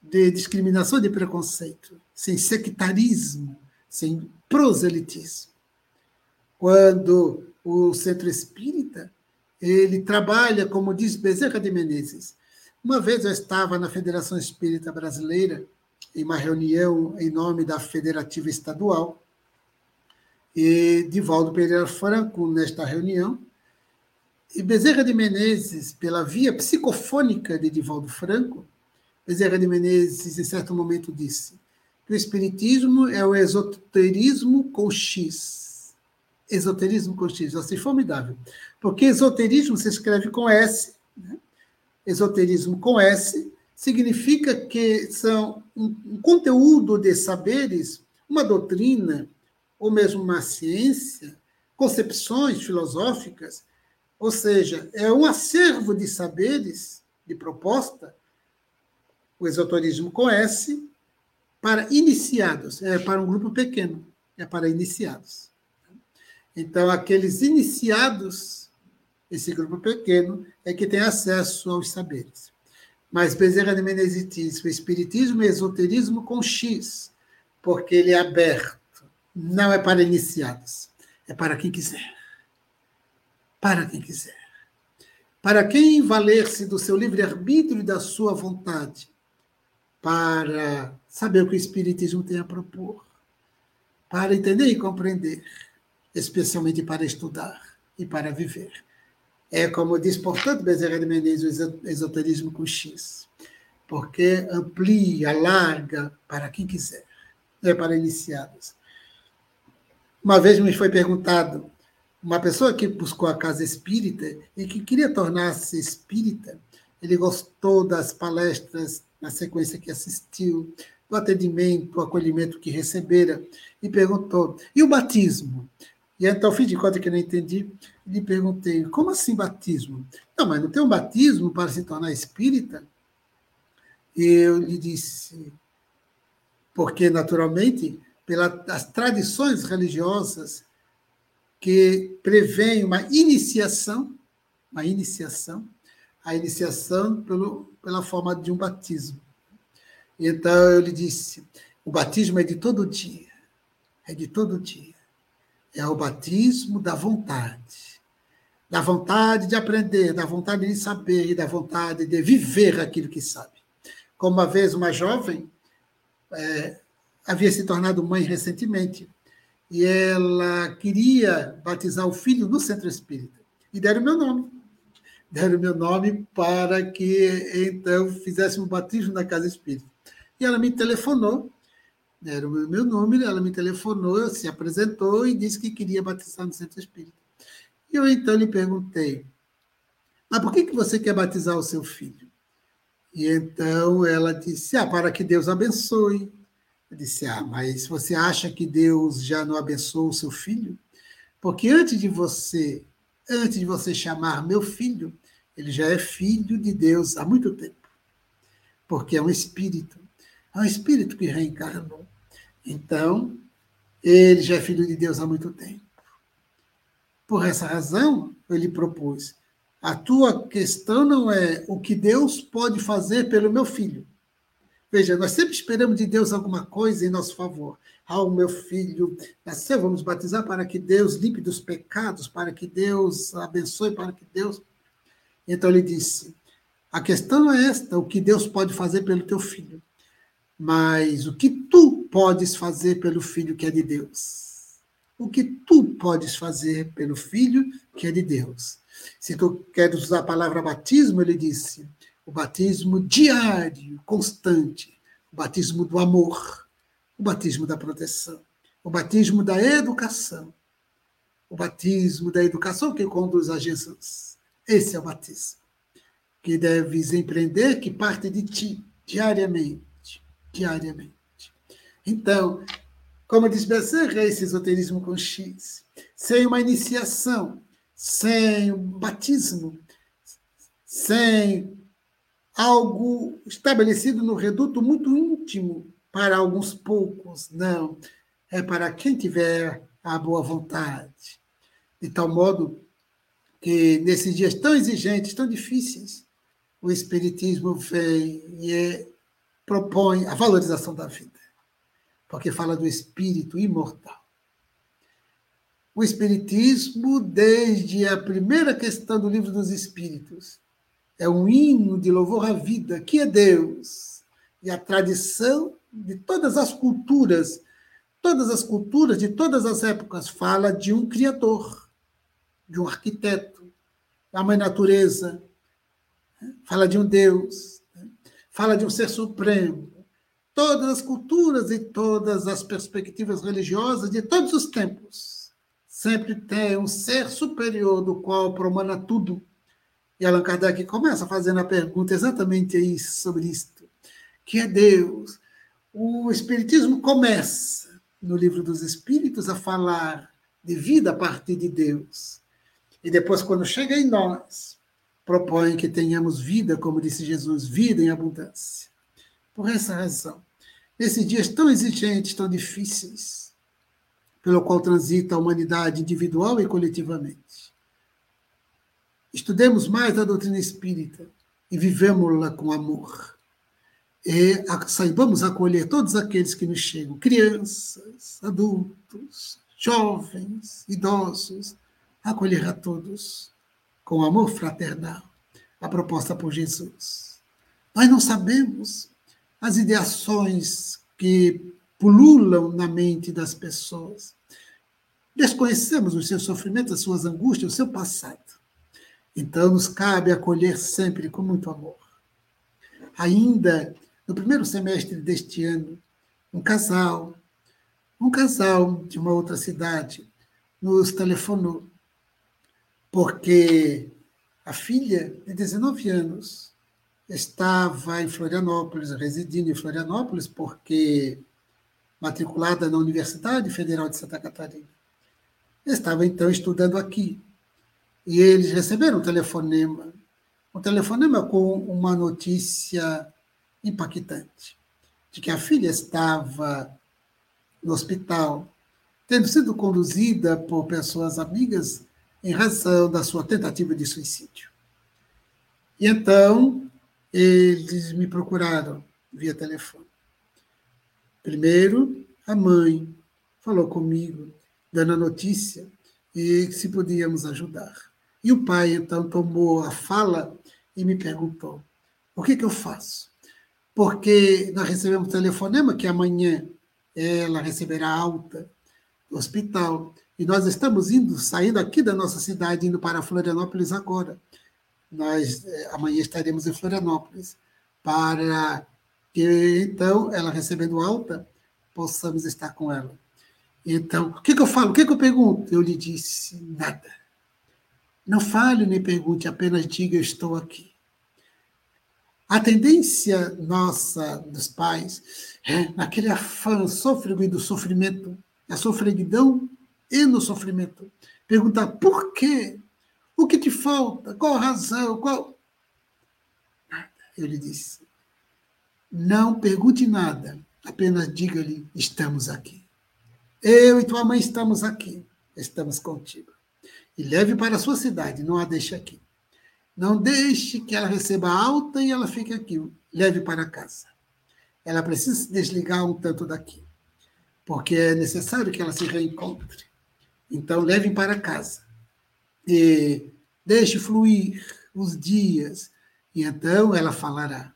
de discriminação de preconceito, sem sectarismo, sem proselitismo. Quando o centro espírita ele trabalha, como diz Bezerra de Menezes. Uma vez eu estava na Federação Espírita Brasileira, em uma reunião em nome da Federativa Estadual, e Divaldo Pereira Franco nesta reunião, e Bezerra de Menezes, pela via psicofônica de Divaldo Franco, Bezerra de Menezes, em certo momento, disse: o Espiritismo é o esoterismo com X. Esoterismo com X, assim, formidável. Porque esoterismo se escreve com S, né? esoterismo com S, significa que são um, conteúdo de saberes, uma doutrina, ou mesmo uma ciência, concepções filosóficas, ou seja, é um acervo de saberes, de proposta, o esoterismo com S, para iniciados, é para um grupo pequeno, é para iniciados. Então, aqueles iniciados, esse grupo pequeno, é que tem acesso aos saberes. Mas Bezerra de Menezes diz o espiritismo e esoterismo com X, porque ele é aberto, não é para iniciados, é para quem quiser. Para quem quiser. Para quem valer-se do seu livre-arbítrio e da sua vontade, para saber o que o Espiritismo tem a propor, para entender e compreender, especialmente para estudar e para viver. É como diz, portanto, Bezerra de Menezes, o esoterismo com X, porque amplia, alarga para quem quiser, é para iniciados. Uma vez me foi perguntado, uma pessoa que buscou a casa espírita e que queria tornar-se espírita, ele gostou das palestras na sequência que assistiu, do atendimento, do acolhimento que recebera, e perguntou: e o batismo? E então, fiz de conta que não entendi, lhe perguntei: como assim batismo? Não, mas não tem um batismo para se tornar espírita? E eu lhe disse: porque, naturalmente, pelas tradições religiosas que prevêem uma iniciação, uma iniciação, a iniciação pelo, pela forma de um batismo. Então eu lhe disse: o batismo é de todo dia, é de todo dia. É o batismo da vontade, da vontade de aprender, da vontade de saber e da vontade de viver aquilo que sabe. Como uma vez uma jovem é, havia se tornado mãe recentemente e ela queria batizar o filho no centro espírita e deram meu nome deram meu nome para que então fizesse um batismo na casa espírita. E ela me telefonou, era o meu nome, ela me telefonou, se apresentou e disse que queria batizar no centro espírita. E eu então lhe perguntei: Mas por que, que você quer batizar o seu filho? E então ela disse: Ah, para que Deus abençoe. Eu disse: Ah, mas você acha que Deus já não abençoou o seu filho? Porque antes de você, antes de você chamar meu filho, ele já é filho de Deus há muito tempo. Porque é um espírito. É um espírito que reencarnou. Então, ele já é filho de Deus há muito tempo. Por essa razão, eu lhe propus: a tua questão não é o que Deus pode fazer pelo meu filho. Veja, nós sempre esperamos de Deus alguma coisa em nosso favor. Ah, o meu filho nasceu, vamos batizar para que Deus limpe dos pecados, para que Deus abençoe, para que Deus. Então ele disse: a questão é esta: o que Deus pode fazer pelo teu filho, mas o que tu podes fazer pelo filho que é de Deus. O que tu podes fazer pelo filho que é de Deus. Se tu queres usar a palavra batismo, ele disse, o batismo diário, constante, o batismo do amor, o batismo da proteção, o batismo da educação, o batismo da educação que conduz a Jesus. Esse é o batismo que deves empreender, que parte de ti diariamente, diariamente. Então, como diz Becerra, esse esoterismo com X, sem uma iniciação, sem um batismo, sem algo estabelecido no reduto muito íntimo para alguns poucos. Não, é para quem tiver a boa vontade. De tal modo que nesses dias tão exigentes, tão difíceis, o Espiritismo vem e é, propõe a valorização da vida, porque fala do espírito imortal. O Espiritismo, desde a primeira questão do Livro dos Espíritos, é um hino de louvor à vida, que é Deus, e a tradição de todas as culturas, todas as culturas de todas as épocas, fala de um Criador, de um arquiteto, da mãe natureza, fala de um Deus, fala de um ser supremo. Todas as culturas e todas as perspectivas religiosas de todos os tempos sempre tem um ser superior do qual promana tudo. E Allan Kardec começa fazendo a pergunta exatamente isso, sobre isto, que é Deus. O Espiritismo começa, no livro dos Espíritos, a falar de vida a partir de Deus. E depois, quando chega em nós, propõe que tenhamos vida, como disse Jesus, vida em abundância. Por essa razão, nesses dias tão exigentes, tão difíceis, pelo qual transita a humanidade individual e coletivamente. Estudemos mais a doutrina espírita e vivemos-la com amor. E saibamos acolher todos aqueles que nos chegam, crianças, adultos, jovens, idosos, acolher a todos com amor fraternal, a proposta por Jesus. Nós não sabemos as ideações que pululam na mente das pessoas. Desconhecemos os seus sofrimentos, as suas angústias, o seu passado. Então, nos cabe acolher sempre com muito amor. Ainda no primeiro semestre deste ano, um casal, um casal de uma outra cidade, nos telefonou, porque a filha, de 19 anos, estava em Florianópolis, residindo em Florianópolis, porque matriculada na Universidade Federal de Santa Catarina. Estava então estudando aqui. E eles receberam um telefonema, um telefonema com uma notícia impactante, de que a filha estava no hospital, tendo sido conduzida por pessoas amigas em razão da sua tentativa de suicídio. E então, eles me procuraram via telefone. Primeiro, a mãe falou comigo, dando a notícia e se podíamos ajudar. E o pai, então, tomou a fala e me perguntou: o que, que eu faço? Porque nós recebemos telefonema que amanhã ela receberá alta do hospital e nós estamos indo, saindo aqui da nossa cidade, indo para Florianópolis agora. Nós eh, amanhã estaremos em Florianópolis para que então, ela recebendo alta, possamos estar com ela. Então, o que, que eu falo? O que, que eu pergunto? Eu lhe disse nada. Não fale nem pergunte, apenas diga: Eu estou aqui. A tendência nossa dos pais é, naquele afã sôfrego e do sofrimento, a sofreguidão e no sofrimento, perguntar por quê? O que te falta? Qual a razão? Qual. Nada. Eu lhe disse: não pergunte nada, apenas diga-lhe: estamos aqui. Eu e tua mãe estamos aqui, estamos contigo. E leve para a sua cidade, não a deixe aqui. Não deixe que ela receba alta e ela fique aqui. Leve para casa. Ela precisa se desligar um tanto daqui, porque é necessário que ela se reencontre. Então, leve para casa. E deixe fluir os dias. E então ela falará.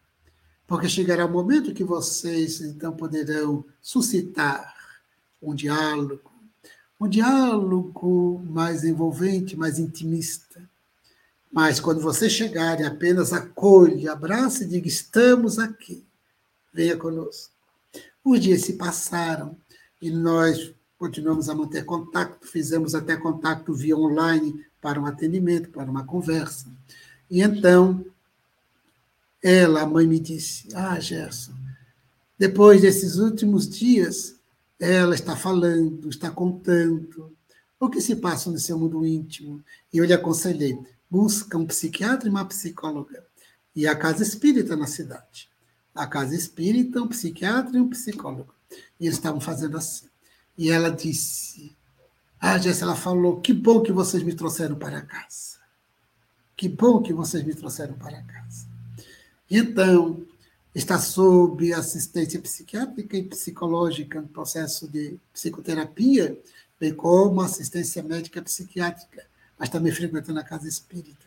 Porque chegará o momento que vocês então poderão suscitar um diálogo, um diálogo mais envolvente, mais intimista mas quando você chegar e apenas acolhe, abrace e diga: estamos aqui, venha conosco. Os dias se passaram e nós continuamos a manter contato, fizemos até contato via online para um atendimento, para uma conversa. E então, ela, a mãe, me disse: Ah, Gerson, depois desses últimos dias, ela está falando, está contando o que se passa no seu mundo íntimo. E eu lhe aconselhei: busca um psiquiatra e uma psicóloga. E a casa espírita na cidade. A casa espírita, um psiquiatra e um psicólogo. E eles estavam fazendo assim. E ela disse: Ah, Jéssica, ela falou: Que bom que vocês me trouxeram para casa. Que bom que vocês me trouxeram para casa. Então, está sob assistência psiquiátrica e psicológica no processo de psicoterapia, bem como assistência médica psiquiátrica mas também frequentando a casa espírita.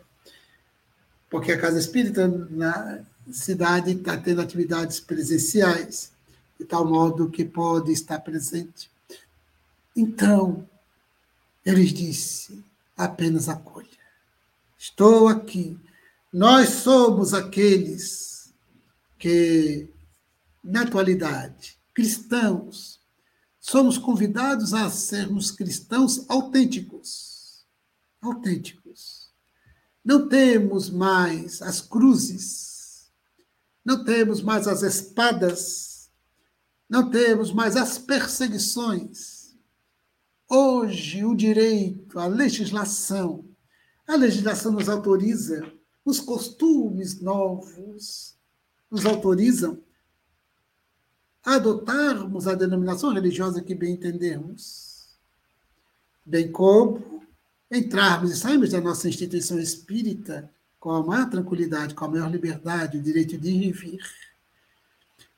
Porque a casa espírita na cidade está tendo atividades presenciais, de tal modo que pode estar presente. Então, eles disse: apenas acolha. Estou aqui. Nós somos aqueles que, na atualidade, cristãos, somos convidados a sermos cristãos autênticos autênticos. Não temos mais as cruzes, não temos mais as espadas, não temos mais as perseguições. Hoje, o direito, a legislação, a legislação nos autoriza, os costumes novos nos autorizam a adotarmos a denominação religiosa que bem entendemos, bem como entrarmos e sairmos da nossa instituição espírita com a maior tranquilidade, com a maior liberdade, o direito de viver.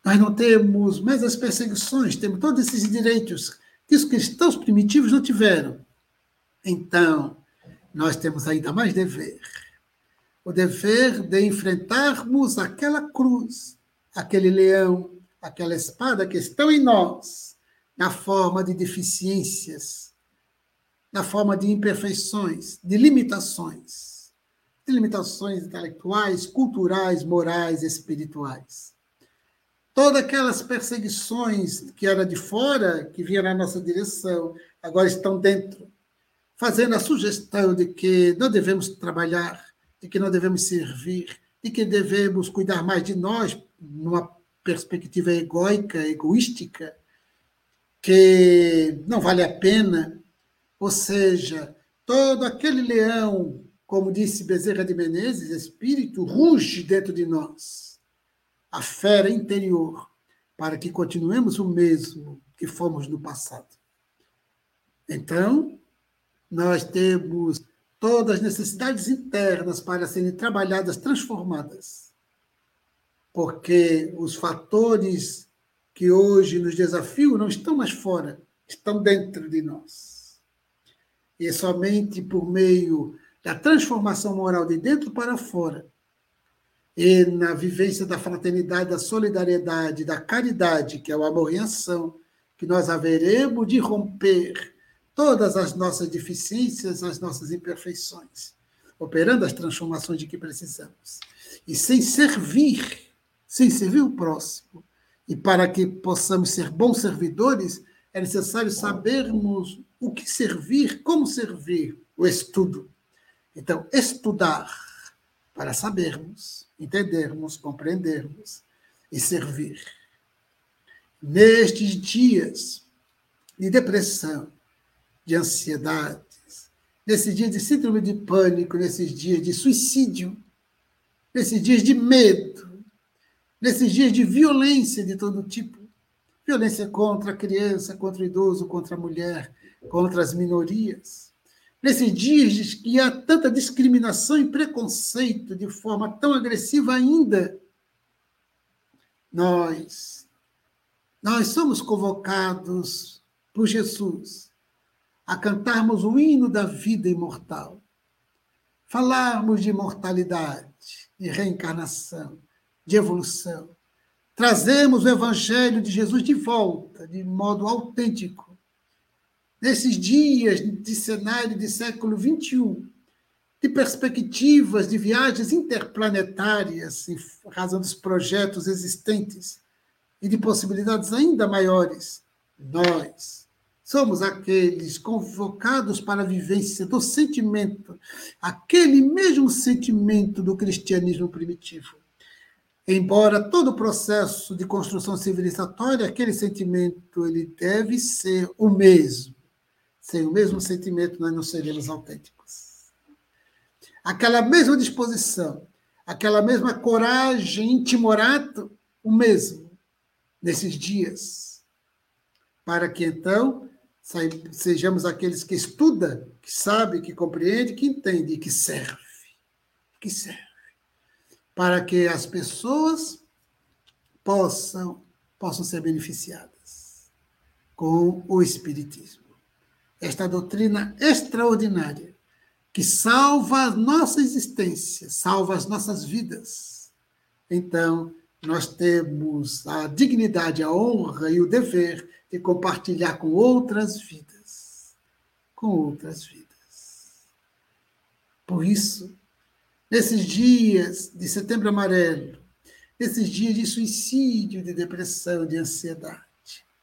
Nós não temos mais as perseguições, temos todos esses direitos que os cristãos primitivos não tiveram. Então, nós temos ainda mais dever. O dever de enfrentarmos aquela cruz, aquele leão, aquela espada que estão em nós, na forma de deficiências, na forma de imperfeições, de limitações, de limitações intelectuais, culturais, morais, espirituais. Todas aquelas perseguições que eram de fora, que vinham na nossa direção, agora estão dentro, fazendo a sugestão de que não devemos trabalhar, de que não devemos servir, de que devemos cuidar mais de nós, numa perspectiva egóica, egoística, que não vale a pena. Ou seja, todo aquele leão, como disse Bezerra de Menezes, espírito, ruge dentro de nós, a fera interior, para que continuemos o mesmo que fomos no passado. Então, nós temos todas as necessidades internas para serem trabalhadas, transformadas. Porque os fatores que hoje nos desafiam não estão mais fora, estão dentro de nós. E somente por meio da transformação moral de dentro para fora, e na vivência da fraternidade, da solidariedade, da caridade, que é o amor em ação, que nós haveremos de romper todas as nossas deficiências, as nossas imperfeições, operando as transformações de que precisamos. E sem servir, sem servir o próximo, e para que possamos ser bons servidores, é necessário sabermos o que servir, como servir, o estudo. Então, estudar para sabermos, entendermos, compreendermos e servir. Nestes dias de depressão, de ansiedades, nesses dias de síndrome de pânico, nesses dias de suicídio, nesses dias de medo, nesses dias de violência de todo tipo violência contra a criança, contra o idoso, contra a mulher, contra as minorias. Nesses dias que há tanta discriminação e preconceito de forma tão agressiva ainda, nós, nós somos convocados por Jesus a cantarmos o hino da vida imortal, falarmos de imortalidade, de reencarnação, de evolução, trazemos o Evangelho de Jesus de volta, de modo autêntico. Nesses dias de cenário de século XXI, de perspectivas de viagens interplanetárias, em razão dos projetos existentes e de possibilidades ainda maiores, nós somos aqueles convocados para a vivência do sentimento, aquele mesmo sentimento do cristianismo primitivo Embora todo o processo de construção civilizatória, aquele sentimento ele deve ser o mesmo. Sem o mesmo sentimento, nós não seremos autênticos. Aquela mesma disposição, aquela mesma coragem intimorato, o mesmo, nesses dias. Para que então sejamos aqueles que estuda, que sabe, que compreende, que entende e que serve. Que serve para que as pessoas possam, possam ser beneficiadas com o Espiritismo. Esta doutrina extraordinária que salva a nossa existência, salva as nossas vidas. Então, nós temos a dignidade, a honra e o dever de compartilhar com outras vidas. Com outras vidas. Por isso, nesses dias de setembro amarelo, nesses dias de suicídio, de depressão, de ansiedade.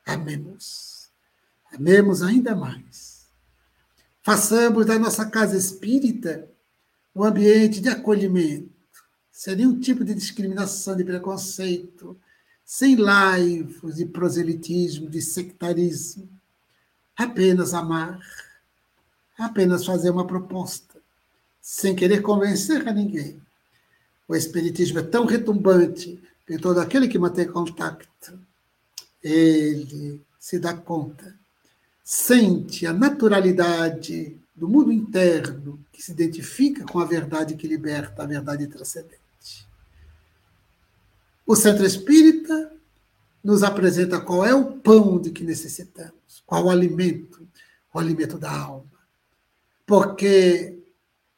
Amemos. Amemos ainda mais. Façamos da nossa casa espírita um ambiente de acolhimento, sem nenhum tipo de discriminação, de preconceito, sem laivos de proselitismo, de sectarismo. Apenas amar, apenas fazer uma proposta sem querer convencer a ninguém. O Espiritismo é tão retumbante que todo aquele que mantém contato, ele se dá conta, sente a naturalidade do mundo interno que se identifica com a verdade que liberta, a verdade transcendente. O Centro Espírita nos apresenta qual é o pão de que necessitamos, qual o alimento, o alimento da alma. Porque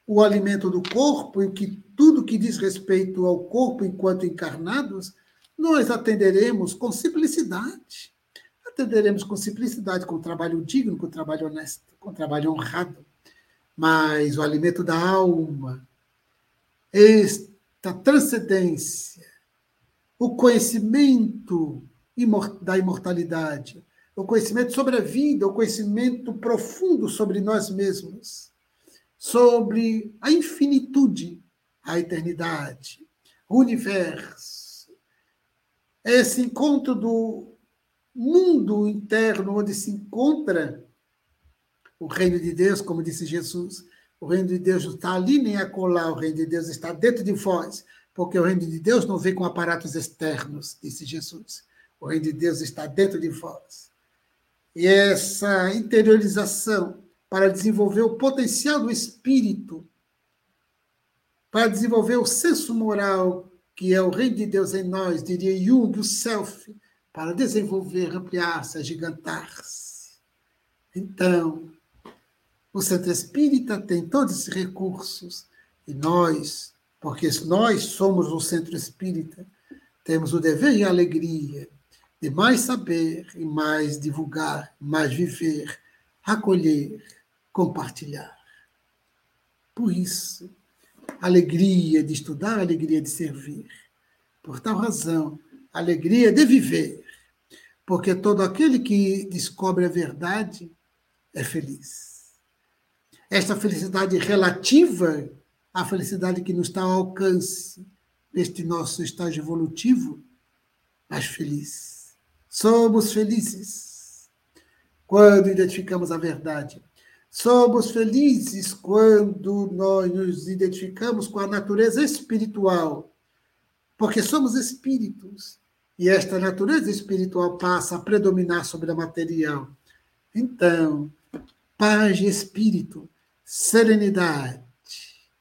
o alimento do corpo e que tudo que diz respeito ao corpo enquanto encarnados, nós atenderemos com simplicidade. Atenderemos com simplicidade, com trabalho digno, com trabalho honesto, com trabalho honrado. Mas o alimento da alma, esta transcendência, o conhecimento da imortalidade, o conhecimento sobre a vida, o conhecimento profundo sobre nós mesmos, sobre a infinitude, a eternidade, o universo. Esse encontro do mundo interno, onde se encontra o reino de Deus, como disse Jesus. O reino de Deus não está ali nem acolá, o reino de Deus está dentro de vós, porque o reino de Deus não vem com aparatos externos, disse Jesus. O reino de Deus está dentro de vós. E essa interiorização para desenvolver o potencial do espírito, para desenvolver o senso moral, que é o reino de Deus em nós, diria Jung, o self, para desenvolver, ampliar-se, agigantar-se. Então, o centro espírita tem todos esses recursos e nós, porque nós somos o centro espírita, temos o dever e a alegria de mais saber e mais divulgar, mais viver, acolher, compartilhar. Por isso, alegria de estudar, alegria de servir. Por tal razão, alegria de viver. Porque todo aquele que descobre a verdade é feliz. esta felicidade relativa à felicidade que nos está ao alcance neste nosso estágio evolutivo, mais feliz. Somos felizes quando identificamos a verdade. Somos felizes quando nós nos identificamos com a natureza espiritual, porque somos espíritos e esta natureza espiritual passa a predominar sobre a material. Então, paz de espírito, serenidade,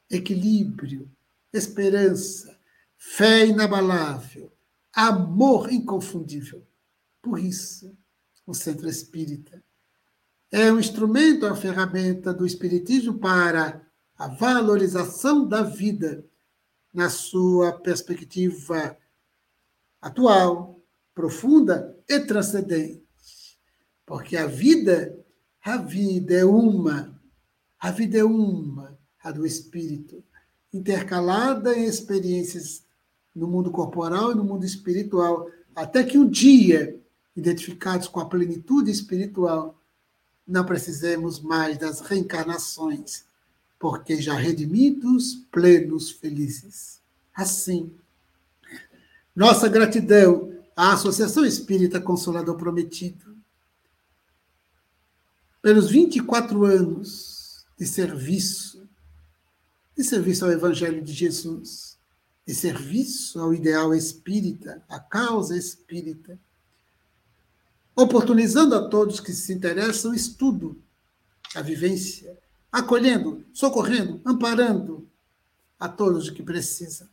equilíbrio, esperança, fé inabalável, amor inconfundível. Por isso, o centro espírita é um instrumento, uma ferramenta do espiritismo para a valorização da vida na sua perspectiva atual, profunda e transcendente. Porque a vida, a vida é uma, a vida é uma, a do espírito, intercalada em experiências no mundo corporal e no mundo espiritual, até que um dia, identificados com a plenitude espiritual, não precisemos mais das reencarnações, porque já redimidos, plenos, felizes. Assim, nossa gratidão à Associação Espírita Consolador Prometido pelos 24 anos de serviço, de serviço ao Evangelho de Jesus, de serviço ao ideal espírita, à causa espírita, oportunizando a todos que se interessam o estudo, a vivência, acolhendo, socorrendo, amparando a todos os que precisam.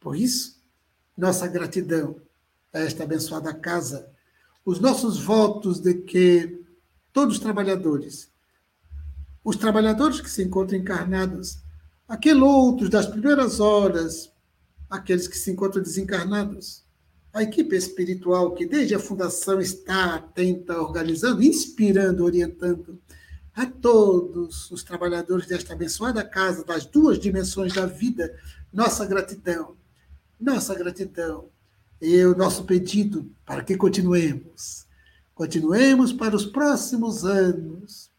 Por isso, nossa gratidão a esta abençoada casa, os nossos votos de que todos os trabalhadores, os trabalhadores que se encontram encarnados, aqueles outros das primeiras horas, aqueles que se encontram desencarnados, a equipe espiritual que desde a fundação está atenta, organizando, inspirando, orientando a todos os trabalhadores desta abençoada casa das duas dimensões da vida, nossa gratidão nossa gratidão e o nosso pedido para que continuemos. Continuemos para os próximos anos,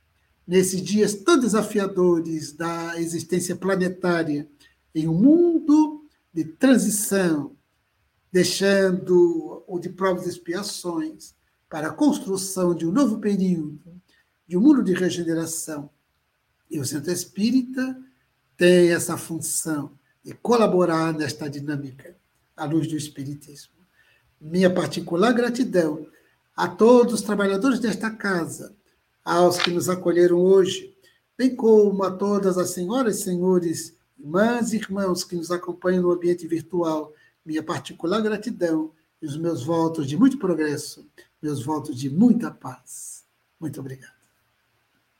nesses dias tão desafiadores da existência planetária, em um mundo de transição, deixando o de provas e expiações para a construção de um novo período, de um mundo de regeneração. E o Centro Espírita tem essa função colaborar nesta dinâmica à luz do Espiritismo. Minha particular gratidão a todos os trabalhadores desta casa, aos que nos acolheram hoje, bem como a todas as senhoras e senhores, irmãs e irmãos que nos acompanham no ambiente virtual. Minha particular gratidão e os meus votos de muito progresso, meus votos de muita paz. Muito obrigado.